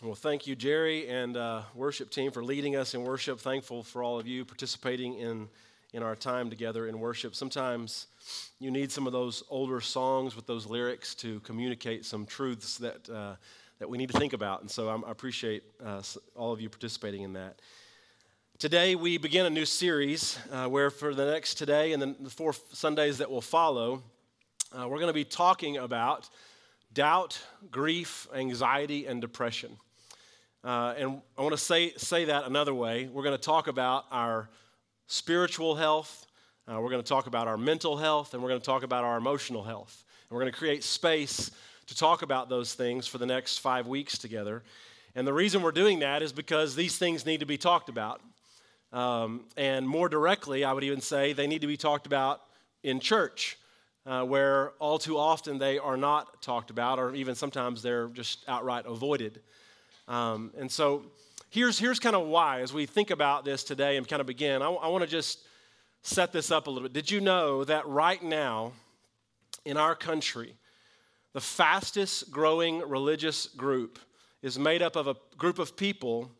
Well, thank you, Jerry and uh, worship team, for leading us in worship. Thankful for all of you participating in, in our time together in worship. Sometimes you need some of those older songs with those lyrics to communicate some truths that, uh, that we need to think about. And so I'm, i appreciate uh, all of you participating in that. Today, we begin a new series uh, where, for the next today and then the four Sundays that will follow, uh, we're going to be talking about doubt, grief, anxiety, and depression. Uh, and I want to say, say that another way. We're going to talk about our spiritual health, uh, we're going to talk about our mental health, and we're going to talk about our emotional health. And we're going to create space to talk about those things for the next five weeks together. And the reason we're doing that is because these things need to be talked about. Um, and more directly, I would even say they need to be talked about in church, uh, where all too often they are not talked about, or even sometimes they're just outright avoided. Um, and so here's, here's kind of why, as we think about this today and kind of begin, I, I want to just set this up a little bit. Did you know that right now in our country, the fastest growing religious group is made up of a group of people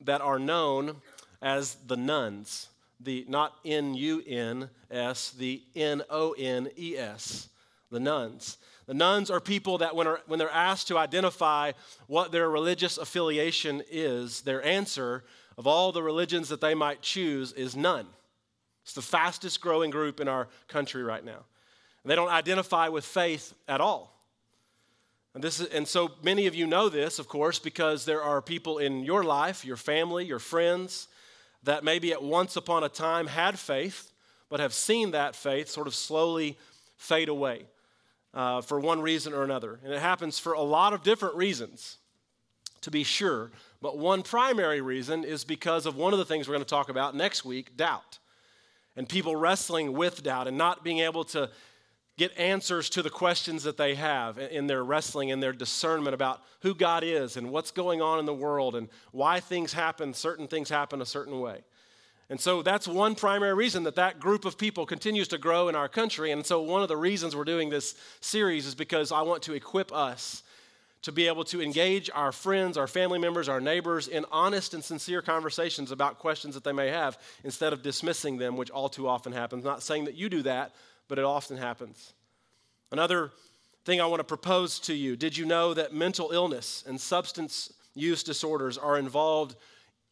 that are known as the nones? The not N U N S, the N O N E S, the nones. The nones are people that, when, are, when they're asked to identify what their religious affiliation is, their answer of all the religions that they might choose is none. It's the fastest growing group in our country right now. And they don't identify with faith at all. And, this is, and so many of you know this, of course, because there are people in your life, your family, your friends, that maybe at once upon a time had faith, but have seen that faith sort of slowly fade away uh, for one reason or another. And it happens for a lot of different reasons, to be sure. But one primary reason is because of one of the things we're going to talk about next week doubt. And people wrestling with doubt and not being able to get answers to the questions that they have in their wrestling and their discernment about who God is and what's going on in the world and why things happen, certain things happen a certain way. And so that's one primary reason that that group of people continues to grow in our country. And so one of the reasons we're doing this series is because I want to equip us to be able to engage our friends, our family members, our neighbors in honest and sincere conversations about questions that they may have instead of dismissing them, which all too often happens. Not saying that you do that, but it often happens. Another thing I want to propose to you did you know that mental illness and substance use disorders are involved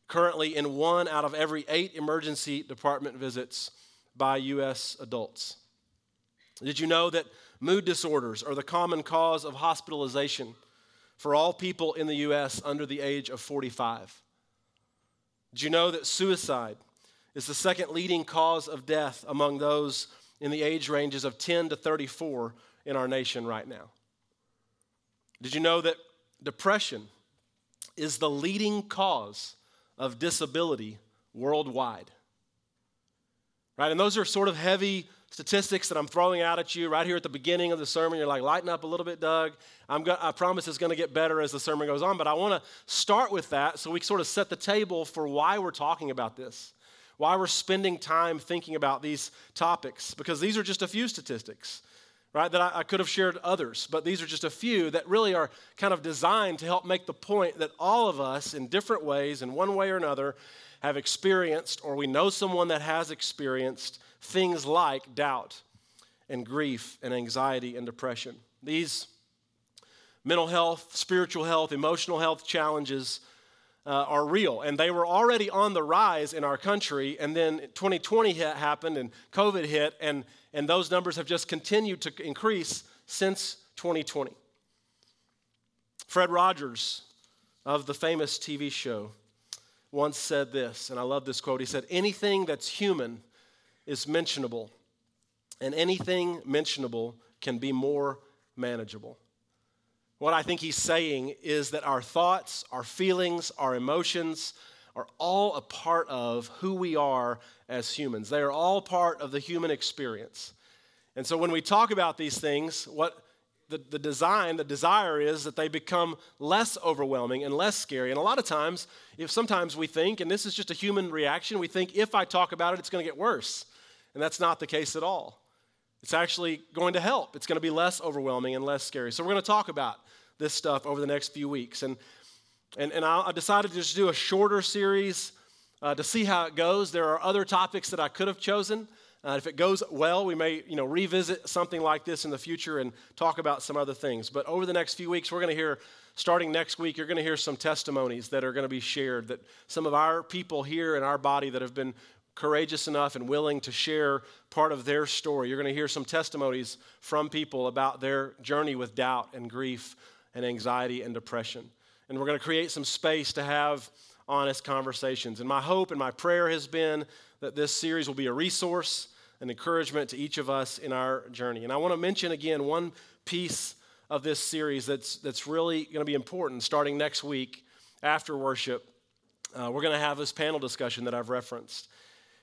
currently in one out of every eight emergency department visits by U.S. adults. Did you know that mood disorders are the common cause of hospitalization for all people in the U.S. under the age of 45? Did you know that suicide is the second leading cause of death among those in the age ranges of 10 to 34 in our nation right now? Did you know that depression is the leading cause of disability worldwide. Right? And those are sort of heavy statistics that I'm throwing out at you right here at the beginning of the sermon. You're like, lighten up a little bit, Doug. I'm go- I promise it's going to get better as the sermon goes on, but I want to start with that so we sort of set the table for why we're talking about this, why we're spending time thinking about these topics, because these are just a few statistics right? That I, I, could have shared others, but these are just a few that really are kind of designed to help make the point that all of us, in different ways, in one way or another, have experienced, or we know someone that has experienced things like doubt and grief and anxiety and depression. These mental health, spiritual health, emotional health challenges uh, are real. And they were already on the rise in our country. And then 2020 hit, happened and COVID hit, and, and those numbers have just continued to increase since 2020. Fred Rogers of the famous TV show once said this, and I love this quote. He said, Anything that's human is mentionable, and anything mentionable can be more manageable. What I think he's saying is that our thoughts, our feelings, our emotions are all a part of who we are as humans. They are all part of the human experience. And so when we talk about these things, what the, the design, the desire is that they become less overwhelming and less scary. And a lot of times, if sometimes we think, and this is just a human reaction, we think if I talk about it, it's going to get worse. And that's not the case at all. It's actually going to help. It's going to be less overwhelming and less scary. So we're going to talk about this stuff over the next few weeks. And And, and I, I decided to just do a shorter series uh, to see how it goes. There are other topics that I could have chosen. Uh, if it goes well, we may you know, revisit something like this in the future and talk about some other things. But over the next few weeks, we're going to hear, starting next week, you're going to hear some testimonies that are going to be shared that some of our people here in our body that have been courageous enough and willing to share part of their story. You're going to hear some testimonies from people about their journey with doubt and grief and anxiety and depression. And we're going to create some space to have honest conversations. And my hope and my prayer has been that this series will be a resource, and encouragement to each of us in our journey. And I want to mention again one piece of this series that's, that's really going to be important starting next week after worship. Uh, we're going to have this panel discussion that I've referenced.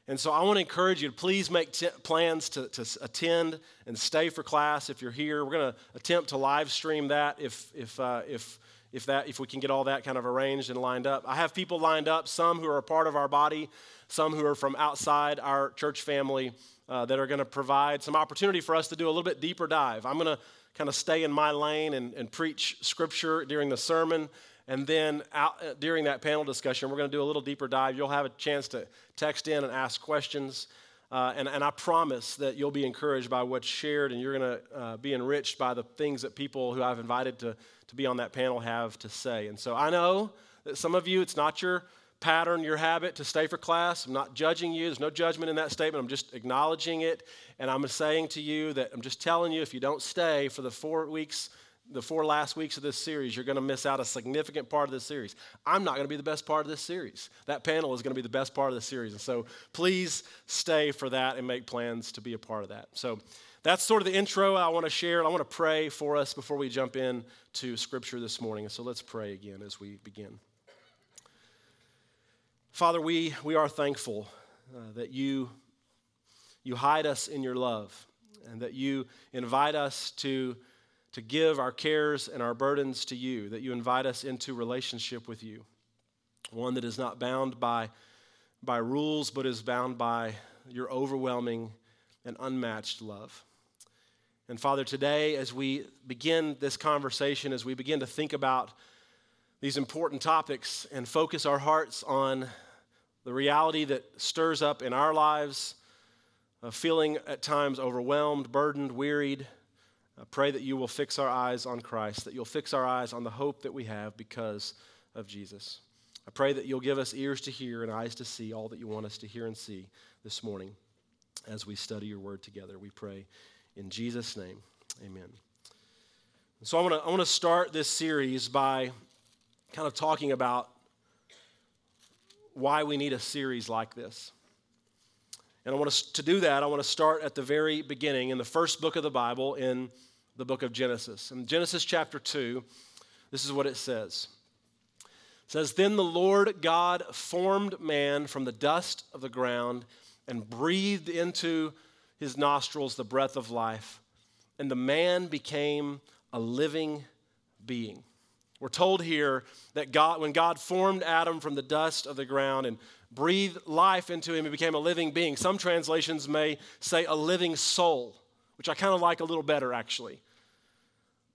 And so I want to encourage you to please make t- plans to, to attend and stay for class if you're here. We're going to attempt to live stream that if, if, uh, if if that if we can get all that kind of arranged and lined up. I have people lined up, some who are a part of our body, some who are from outside our church family uh, that are going to provide some opportunity for us to do a little bit deeper dive. I'm going to kind of stay in my lane and, and preach scripture during the sermon. And then out, uh, during that panel discussion, we're going to do a little deeper dive. You'll have a chance to text in and ask questions. Uh, and, and I promise that you'll be encouraged by what's shared and you're going to uh, be enriched by the things that people who I've invited to to be on that panel have to say. And so I know that some of you, it's not your pattern, your habit to stay for class. I'm not judging you. There's no judgment in that statement. I'm just acknowledging it. And I'm saying to you that I'm just telling you if you don't stay for the four weeks, the four last weeks of this series, you're going to miss out a significant part of this series. I'm not going to be the best part of this series. That panel is going to be the best part of the series. And so please stay for that and make plans to be a part of that. So, that's sort of the intro I want to share. I want to pray for us before we jump in to Scripture this morning. And So let's pray again as we begin. Father, we, we are thankful uh, that you, you hide us in your love and that you invite us to, to give our cares and our burdens to you, that you invite us into relationship with you, one that is not bound by, by rules but is bound by your overwhelming and unmatched love. And Father, today, as we begin this conversation, as we begin to think about these important topics and focus our hearts on the reality that stirs up in our lives, uh, feeling at times overwhelmed, burdened, wearied, I pray that you will fix our eyes on Christ, that you'll fix our eyes on the hope that we have because of Jesus. I pray that you'll give us ears to hear and eyes to see all that you want us to hear and see this morning as we study your word together. We pray in Jesus' name, amen. So I want to I want to start this series by kind of talking about why we need a series like this. And I want to, to do that, I want to start at the very beginning in the first book of the Bible, in the book of Genesis. In Genesis chapter 2, this is what it says. It says, Then the Lord God formed man from the dust of the ground and breathed into his nostrils the breath of life, and the man became a living being. We're told here that God, when God formed Adam from the dust of the ground and breathed life into him, he became a living being. Some translations may say a living soul, which I kind of like a little better actually.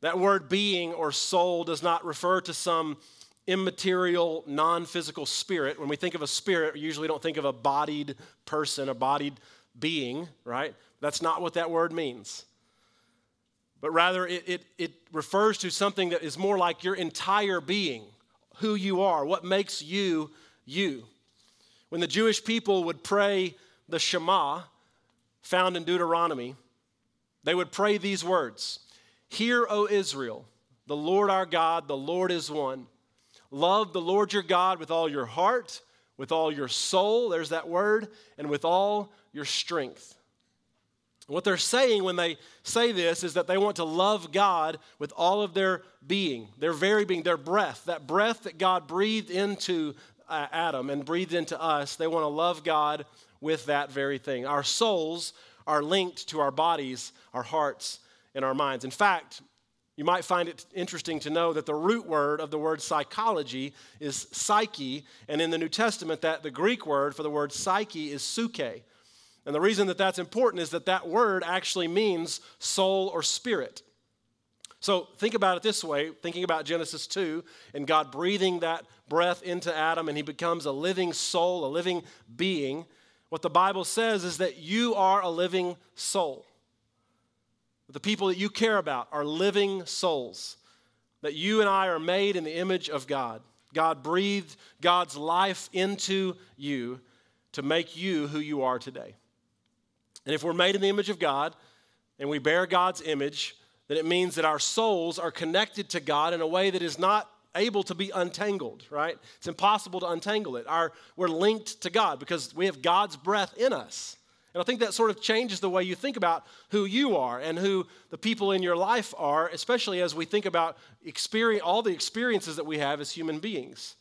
That word being or soul does not refer to some immaterial, non physical spirit. When we think of a spirit, we usually don't think of a bodied person, a bodied being, right? That's not what that word means. But rather, it, it, it refers to something that is more like your entire being, who you are, what makes you you. When the Jewish people would pray the Shema, found in Deuteronomy, they would pray these words Hear, O Israel, the Lord our God, the Lord is one. Love the Lord your God with all your heart, with all your soul, there's that word, and with all your strength. What they're saying when they say this is that they want to love God with all of their being, their very being, their breath, that breath that God breathed into uh, Adam and breathed into us. They want to love God with that very thing. Our souls are linked to our bodies, our hearts, and our minds. In fact, you might find it interesting to know that the root word of the word psychology is psyche, and in the New Testament, that the Greek word for the word psyche is psuche. And the reason that that's important is that that word actually means soul or spirit. So think about it this way thinking about Genesis 2 and God breathing that breath into Adam and he becomes a living soul, a living being. What the Bible says is that you are a living soul. The people that you care about are living souls. That you and I are made in the image of God. God breathed God's life into you to make you who you are today. And if we're made in the image of God and we bear God's image, then it means that our souls are connected to God in a way that is not able to be untangled, right? It's impossible to untangle it. Our, we're linked to God because we have God's breath in us. And I think that sort of changes the way you think about who you are and who the people in your life are, especially as we think about experience, all the experiences that we have as human beings.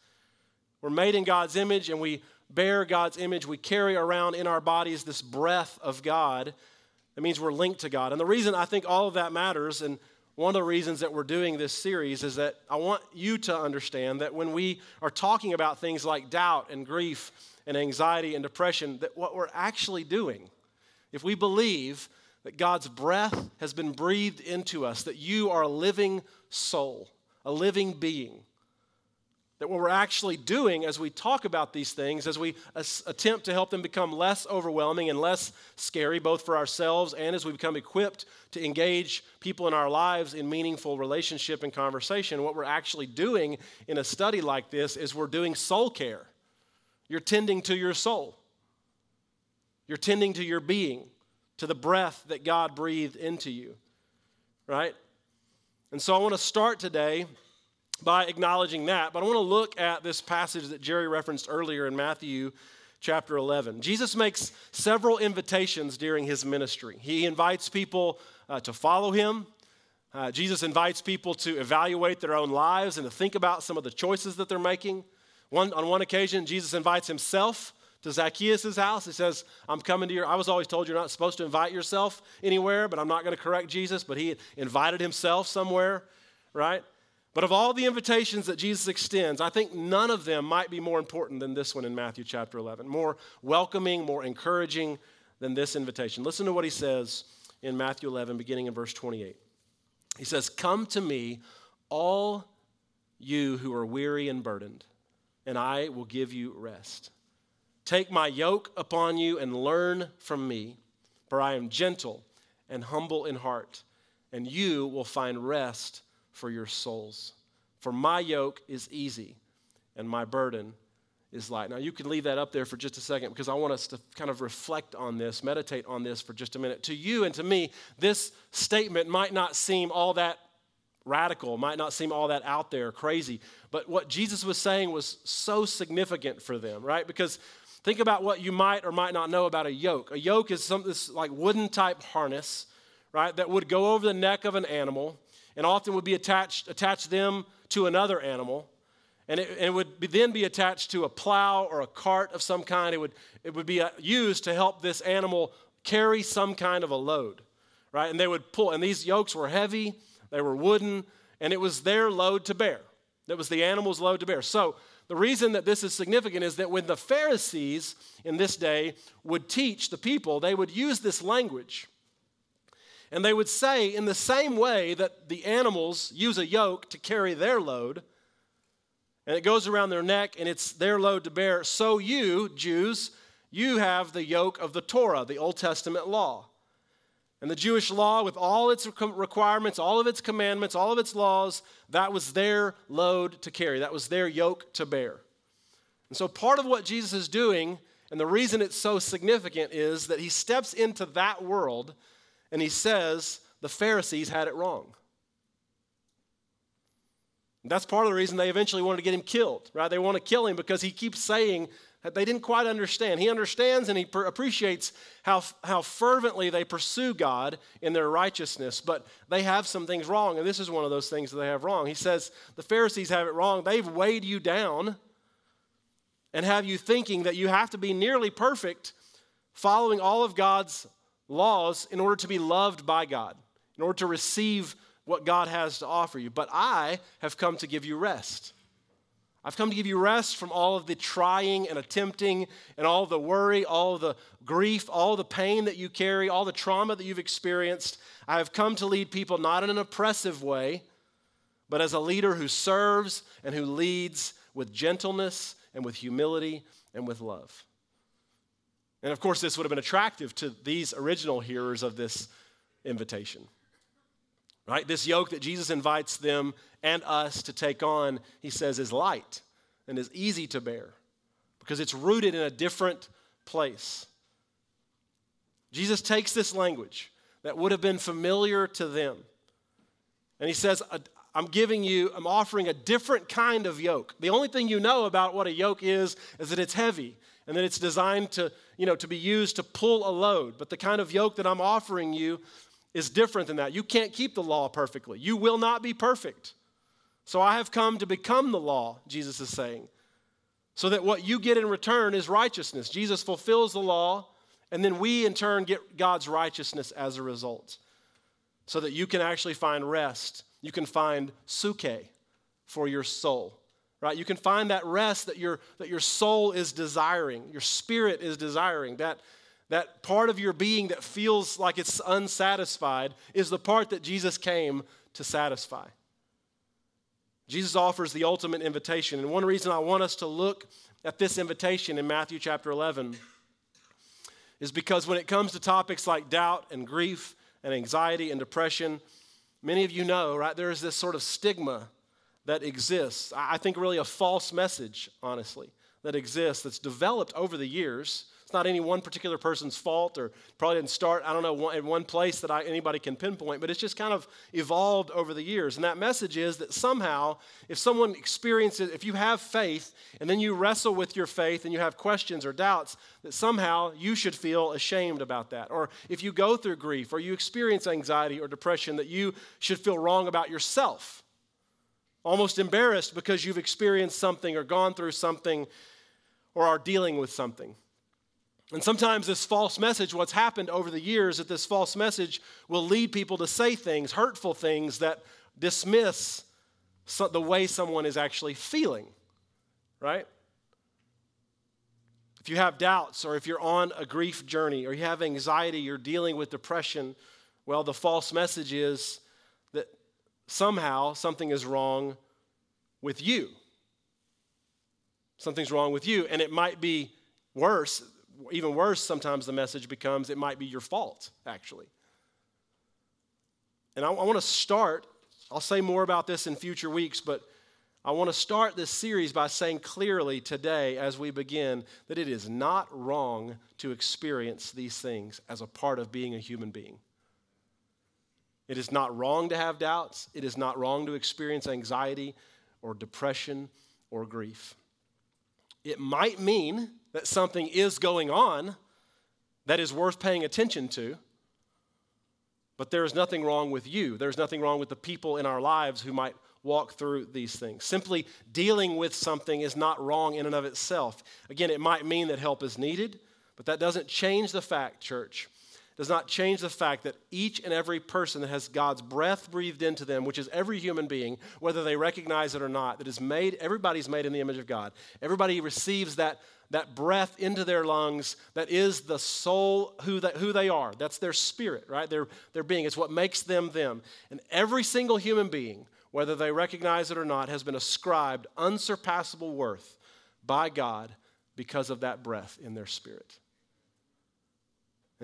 We're made in God's image and we bear God's image. We carry around in our bodies this breath of God that means we're linked to God. And the reason I think all of that matters, and one of the reasons that we're doing this series, is that I want you to understand that when we are talking about things like doubt and grief and anxiety and depression, that what we're actually doing, if we believe that God's breath has been breathed into us, that you are a living soul, a living being, that what we're actually doing as we talk about these things, as we attempt to help them become less overwhelming and less scary, both for ourselves and as we become equipped to engage people in our lives in meaningful relationship and conversation, what we're actually doing in a study like this is we're doing soul care. You're tending to your soul, you're tending to your being, to the breath that God breathed into you, right? And so I want to start today by acknowledging that. But I want to look at this passage that Jerry referenced earlier in Matthew chapter 11. Jesus makes several invitations during his ministry. He invites people uh, to follow him. Uh, Jesus invites people to evaluate their own lives and to think about some of the choices that they're making. One, on one occasion, Jesus invites himself to Zacchaeus' house. He says, I'm coming to your. I was always told you're not supposed to invite yourself anywhere, but I'm not going to correct Jesus. But he invited himself somewhere, right? But of all the invitations that Jesus extends, I think none of them might be more important than this one in Matthew chapter 11, more welcoming, more encouraging than this invitation. Listen to what he says in Matthew 11, beginning in verse 28. He says, Come to me, all you who are weary and burdened, and I will give you rest. Take my yoke upon you and learn from me, for I am gentle and humble in heart, and you will find rest for your souls. For my yoke is easy and my burden is light. Now, you can leave that up there for just a second because I want us to kind of reflect on this, meditate on this for just a minute. To you and to me, this statement might not seem all that radical, might not seem all that out there, crazy, but what Jesus was saying was so significant for them, right? Because think about what you might or might not know about a yoke. A yoke is some this like wooden type harness, right, that would go over the neck of an animal and often would be attached, attach them to another animal. And it, and it would be, then be attached to a plow or a cart of some kind. It would, it would be uh, used to help this animal carry some kind of a load, right? And they would pull, and these yokes were heavy, they were wooden, and it was their load to bear. That was the animal's load to bear. So, the reason that this is significant is that when the Pharisees in this day would teach the people, they would use this language. And they would say, in the same way that the animals use a yoke to carry their load, and it goes around their neck and it's their load to bear, so you, Jews, you have the yoke of the Torah, the Old Testament law. And the Jewish law, with all its requirements, all of its commandments, all of its laws, that was their load to carry. That was their yoke to bear. And so, part of what Jesus is doing, and the reason it's so significant, is that he steps into that world and he says the Pharisees had it wrong. That's part of the reason they eventually wanted to get him killed, right? They want to kill him because he keeps saying that they didn't quite understand. He understands and he per- appreciates how, how fervently they pursue God in their righteousness, but they have some things wrong, and this is one of those things that they have wrong. He says the Pharisees have it wrong. They've weighed you down and have you thinking that you have to be nearly perfect, following all of God's laws in order to be loved by God, in order to receive what God has to offer you. But I have come to give you rest. I've come to give you rest from all of the trying and attempting and all the worry, all the grief, all the pain that you carry, all the trauma that you've experienced. I have come to lead people not in an oppressive way, but as a leader who serves and who leads with gentleness and with humility and with love. And of course, this would have been attractive to these original hearers of this invitation. Right? This yoke that Jesus invites them and us to take on, he says, is light and is easy to bear because it's rooted in a different place. Jesus takes this language that would have been familiar to them and he says, I'm giving you, I'm offering a different kind of yoke. The only thing you know about what a yoke is is that it's heavy and that it's designed to, you know, to be used to pull a load. But the kind of yoke that I'm offering you is different than that. You can't keep the law perfectly. You will not be perfect. So I have come to become the law, Jesus is saying, so that what you get in return is righteousness. Jesus fulfills the law, and then we in turn get God's righteousness as a result, so that you can actually find rest. You can find psuche for your soul right? You can find that rest that your, that your soul is desiring, your spirit is desiring. That, that part of your being that feels like it's unsatisfied is the part that Jesus came to satisfy. Jesus offers the ultimate invitation. And one reason I want us to look at this invitation in Matthew chapter 11 is because when it comes to topics like doubt and grief and anxiety and depression, many of you know, right, there is this sort of stigma that exists. I think really a false message, honestly, that exists that's developed over the years. It's not any one particular person's fault or probably didn't start, I don't know, in one place that I, anybody can pinpoint, but it's just kind of evolved over the years. And that message is that somehow, if someone experiences, if you have faith and then you wrestle with your faith and you have questions or doubts, that somehow you should feel ashamed about that. Or if you go through grief or you experience anxiety or depression, that you should feel wrong about yourself almost embarrassed because you've experienced something or gone through something or are dealing with something. And sometimes this false message, what's happened over the years, that this false message will lead people to say things, hurtful things that dismiss the way someone is actually feeling, right? If you have doubts, or if you're on a grief journey, or you have anxiety, you're dealing with depression, well, the false message is somehow something is wrong with you. Something's wrong with you. And it might be worse, even worse, sometimes the message becomes it might be your fault, actually. And I, I want to start, I'll say more about this in future weeks, but I want to start this series by saying clearly today, as we begin, that it is not wrong to experience these things as a part of being a human being. It is not wrong to have doubts. It is not wrong to experience anxiety or depression or grief. It might mean that something is going on that is worth paying attention to, but there is nothing wrong with you. There's nothing wrong with the people in our lives who might walk through these things. Simply dealing with something is not wrong in and of itself. Again, it might mean that help is needed, but that doesn't change the fact, church, does not change the fact that each and every person that has God's breath breathed into them, which is every human being, whether they recognize it or not, that is made, everybody's made in the image of God. Everybody receives that, that breath into their lungs that is the soul who they, who they are. That's their spirit, right? Their, their being. It's what makes them them. And every single human being, whether they recognize it or not, has been ascribed unsurpassable worth by God because of that breath in their spirit.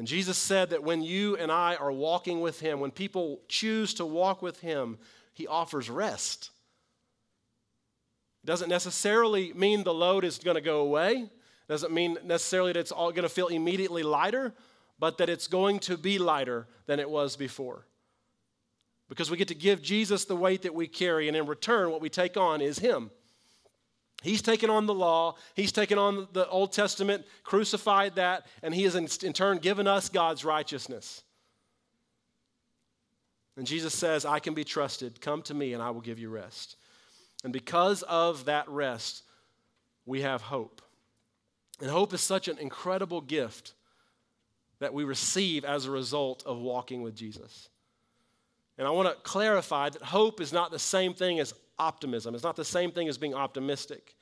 And Jesus said that when you and I are walking with Him, when people choose to walk with Him, He offers rest. It doesn't necessarily mean the load is going to go away, It doesn't mean necessarily that it's all going to feel immediately lighter, but that it's going to be lighter than it was before. Because we get to give Jesus the weight that we carry, and in return, what we take on is Him. He's taken on the law, he's taken on the Old Testament, crucified that, and he has in, turn given us God's righteousness. And Jesus says, I can be trusted. Come to me, and I will give you rest. And because of that rest, we have hope. And hope is such an incredible gift that we receive as a result of walking with Jesus. And I want to clarify that hope is not the same thing as optimism. It's not the same thing as being optimistic.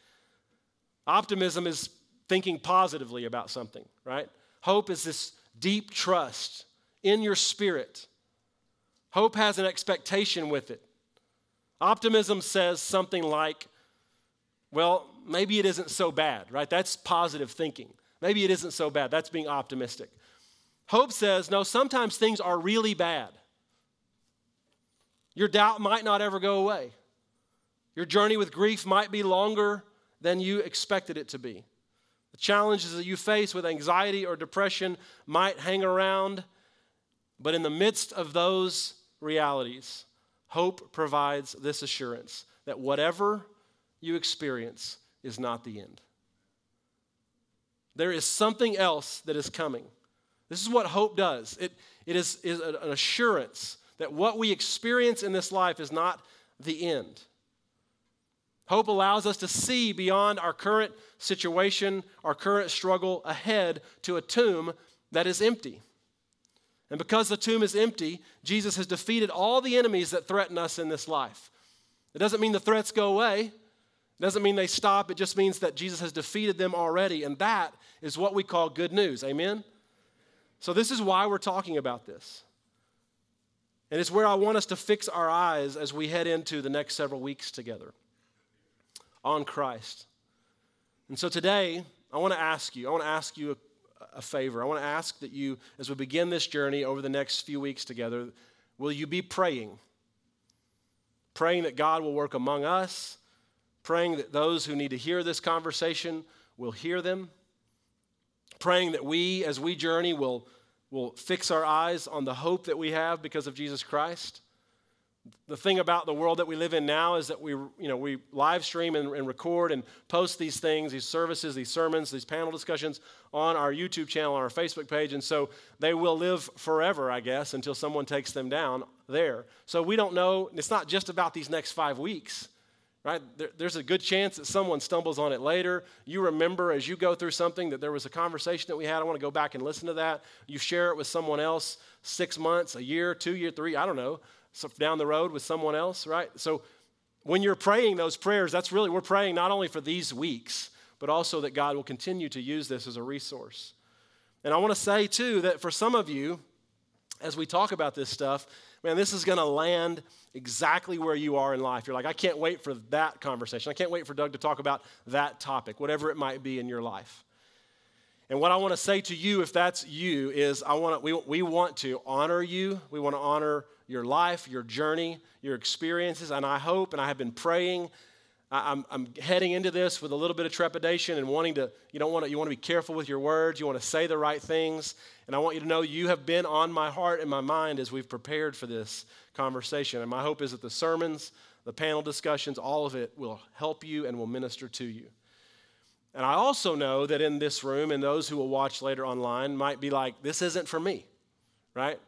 Optimism is thinking positively about something, right? Hope is this deep trust in your spirit. Hope has an expectation with it. Optimism says something like, well, maybe it isn't so bad, right? That's positive thinking. Maybe it isn't so bad. That's being optimistic. Hope says, no, sometimes things are really bad. Your doubt might not ever go away. Your journey with grief might be longer than you expected it to be. The challenges that you face with anxiety or depression might hang around, but in the midst of those realities, hope provides this assurance that whatever you experience is not the end. There is something else that is coming. This is what hope does it, it is, is an assurance that what we experience in this life is not the end. Hope allows us to see beyond our current situation, our current struggle, ahead to a tomb that is empty. And because the tomb is empty, Jesus has defeated all the enemies that threaten us in this life. It doesn't mean the threats go away, it doesn't mean they stop. It just means that Jesus has defeated them already. And that is what we call good news. Amen? So, this is why we're talking about this. And it's where I want us to fix our eyes as we head into the next several weeks together on Christ. And so today, I want to ask you, I want to ask you a, a favor. I want to ask that you, as we begin this journey over the next few weeks together, will you be praying? Praying that God will work among us, praying that those who need to hear this conversation will hear them, praying that we, as we journey, will, will fix our eyes on the hope that we have because of Jesus Christ the thing about the world that we live in now is that we, you know, we live stream and, and, record and post these things, these services, these sermons, these panel discussions on our YouTube channel, on our Facebook page. And so they will live forever, I guess, until someone takes them down there. So we don't know. It's not just about these next five weeks, right? There, there's a good chance that someone stumbles on it later. You remember as you go through something that there was a conversation that we had. I want to go back and listen to that. You share it with someone else six months, a year, two year, three, I don't know down the road with someone else, right? So when you're praying those prayers, that's really, we're praying not only for these weeks, but also that God will continue to use this as a resource. And I want to say, too, that for some of you, as we talk about this stuff, man, this is going to land exactly where you are in life. You're like, I can't wait for that conversation. I can't wait for Doug to talk about that topic, whatever it might be in your life. And what I want to say to you, if that's you, is I want to, we, we want to honor you. We want to honor your life, your journey, your experiences. And I hope, and I have been praying, I'm, I'm heading into this with a little bit of trepidation and wanting to, you don't want to, you want to be careful with your words. You want to say the right things. And I want you to know you have been on my heart and my mind as we've prepared for this conversation. And my hope is that the sermons, the panel discussions, all of it will help you and will minister to you. And I also know that in this room and those who will watch later online might be like, this isn't for me, right?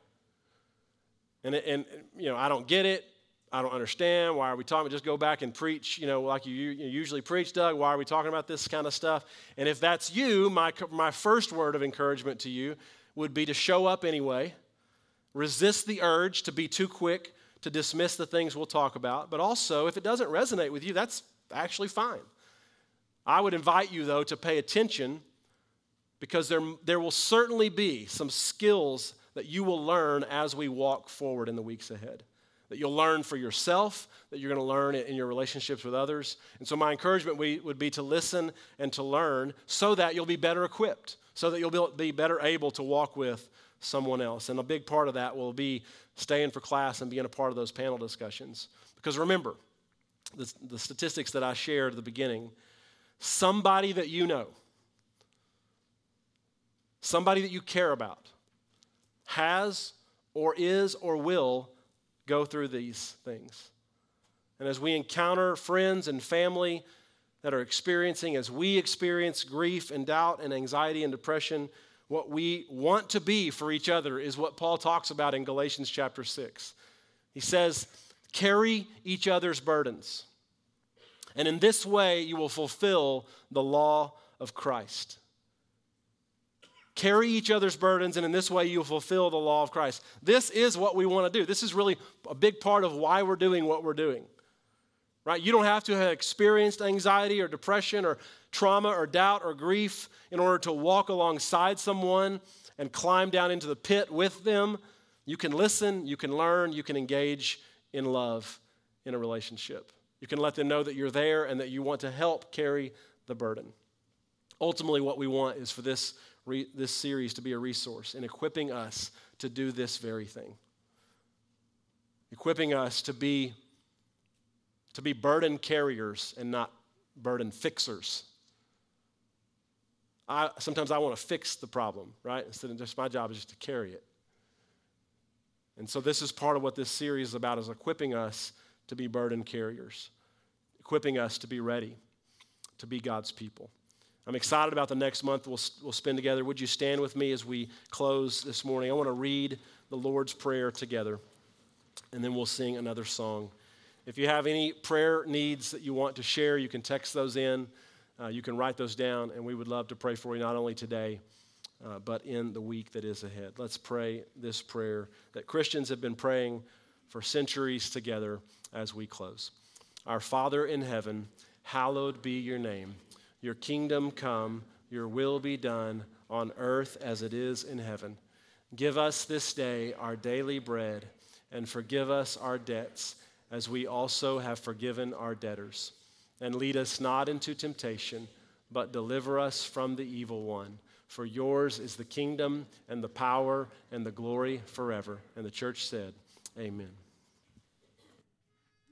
And, and you know, I don't get it. I don't understand. Why are we talking? Just go back and preach, you know, like you, you usually preach, Doug. Why are we talking about this kind of stuff? And if that's you, my, my first word of encouragement to you would be to show up anyway, resist the urge to be too quick to dismiss the things we'll talk about. But also, if it doesn't resonate with you, that's actually fine. I would invite you, though, to pay attention because there, there will certainly be some skills that you will learn as we walk forward in the weeks ahead. That you'll learn for yourself, that you're going to learn in your relationships with others. And so, my encouragement would be to listen and to learn so that you'll be better equipped, so that you'll be better able to walk with someone else. And a big part of that will be staying for class and being a part of those panel discussions. Because remember, the, the statistics that I shared at the beginning somebody that you know, somebody that you care about, has or is or will go through these things. And as we encounter friends and family that are experiencing, as we experience grief and doubt and anxiety and depression, what we want to be for each other is what Paul talks about in Galatians chapter 6. He says, Carry each other's burdens. And in this way, you will fulfill the law of Christ. Carry each other's burdens, and in this way, you'll fulfill the law of Christ. This is what we want to do. This is really a big part of why we're doing what we're doing. right? You don't have to have experienced anxiety or depression or trauma or doubt or grief in order to walk alongside someone and climb down into the pit with them. You can listen, you can learn, you can engage in love in a relationship. You can let them know that you're there and that you want to help carry the burden. Ultimately, what we want is for this, re- this series to be a resource in equipping us to do this very thing. Equipping us to be, to be burden carriers and not burden fixers. I, sometimes I want to fix the problem, right? Instead of just my job is just to carry it. And so this is part of what this series is about is equipping us to be burden carriers, equipping us to be ready to be God's people. I'm excited about the next month we'll, we'll spend together. Would you stand with me as we close this morning? I want to read the Lord's Prayer together, and then we'll sing another song. If you have any prayer needs that you want to share, you can text those in. Uh, you can write those down, and we would love to pray for you not only today, uh, but in the week that is ahead. Let's pray this prayer that Christians have been praying for centuries together as we close. Our Father in heaven, hallowed be your name. Your kingdom come, your will be done on earth as it is in heaven. Give us this day our daily bread, and forgive us our debts as we also have forgiven our debtors and lead us not into temptation, but deliver us from the evil one. For yours is the kingdom and the power and the glory forever. And the church said, Amen.